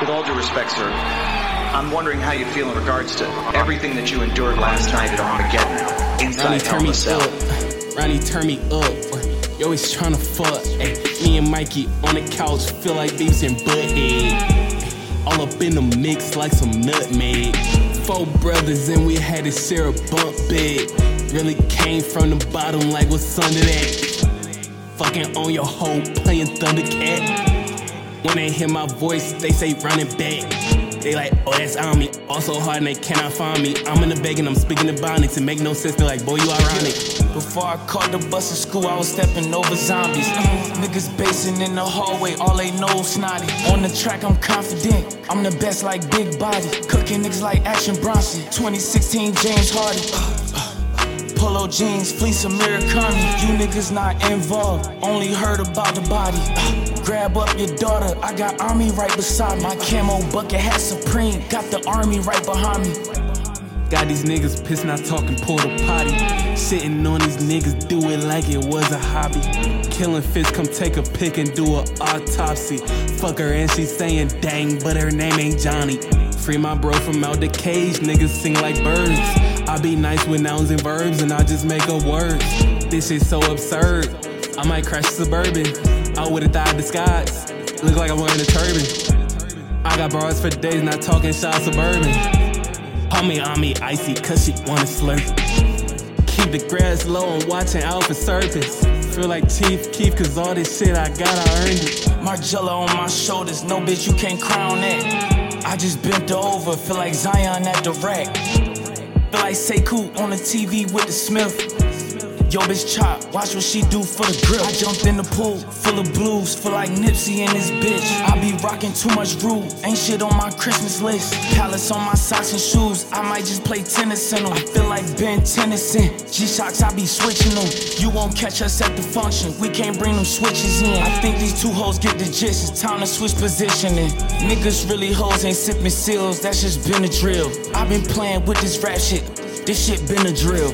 With all due respect, sir, I'm wondering how you feel in regards to everything that you endured last night at Armageddon inside me Hell in a Cell. Ronnie, turn me up. You always tryna fuck. Ay, me and Mikey on the couch feel like Beavis and butthead. All up in the mix like some nutmeg. Four brothers and we had to share a bunk bed. Really came from the bottom like what's under that. Fucking on your hoe playing Thundercat. When they hear my voice, they say running back. They like, oh, that's on me. Also hard and they cannot find me. I'm in the bag and I'm speaking to bonnets. It make no sense. They're like, boy, you ironic. Before I caught the bus in school, I was stepping over zombies. Niggas basing in the hallway, all they know snotty. On the track, I'm confident. I'm the best like Big Body. Cooking niggas like Action Bronson. 2016 James Harden. Polo jeans, fleece Americana. You niggas not involved, only heard about the body. Grab up your daughter, I got army right beside me. My camo bucket hat supreme, got the army right behind me. Got these niggas pissed, not talking porta potty. Sitting on these niggas, do it like it was a hobby. Killing fish, come take a pic and do a autopsy. Fuck her and she saying dang, but her name ain't Johnny. Free my bro from out the cage, niggas sing like birds. I be nice with nouns and verbs and I just make up words. This shit so absurd. I might crash suburban. With a thigh disguise. Look like I'm wearing a turban. I got bras for days, not talking shot suburban. Homie on me icy, cause she wanna slurp. Keep the grass low and watching out for serpents. Feel like Chief Keef, cause all this shit I got, I earned it. Margiela on my shoulders, no bitch, you can't crown that. I just bent over, feel like Zion at the rack. Like Sekou on the TV with the Smith. Yo, bitch, chop, watch what she do for the grip. I jumped in the pool, full of blues, feel like Nipsey in this bitch. I be rocking too much rule, ain't shit on my Christmas list. Palace on my socks and shoes, I might just play tennis in them. I feel like Ben Tennyson, G-Shocks, I be switching them. You won't catch us at the function, we can't bring them switches in. I think these two hoes get the gist, it's time to switch positioning. Niggas really hoes ain't sipping seals, that's just been a drill. i been playing with this rap shit, this shit been a drill.